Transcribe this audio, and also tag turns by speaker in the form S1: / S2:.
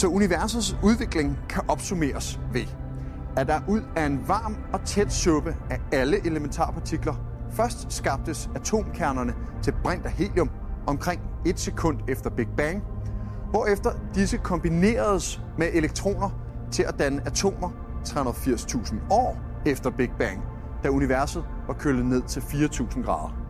S1: Så universets udvikling kan opsummeres ved, at der ud af en varm og tæt suppe af alle elementarpartikler først skabtes atomkernerne til brint af helium omkring et sekund efter Big Bang, hvorefter disse kombineredes med elektroner til at danne atomer 380.000 år efter Big Bang, da universet var kølet ned til 4.000 grader.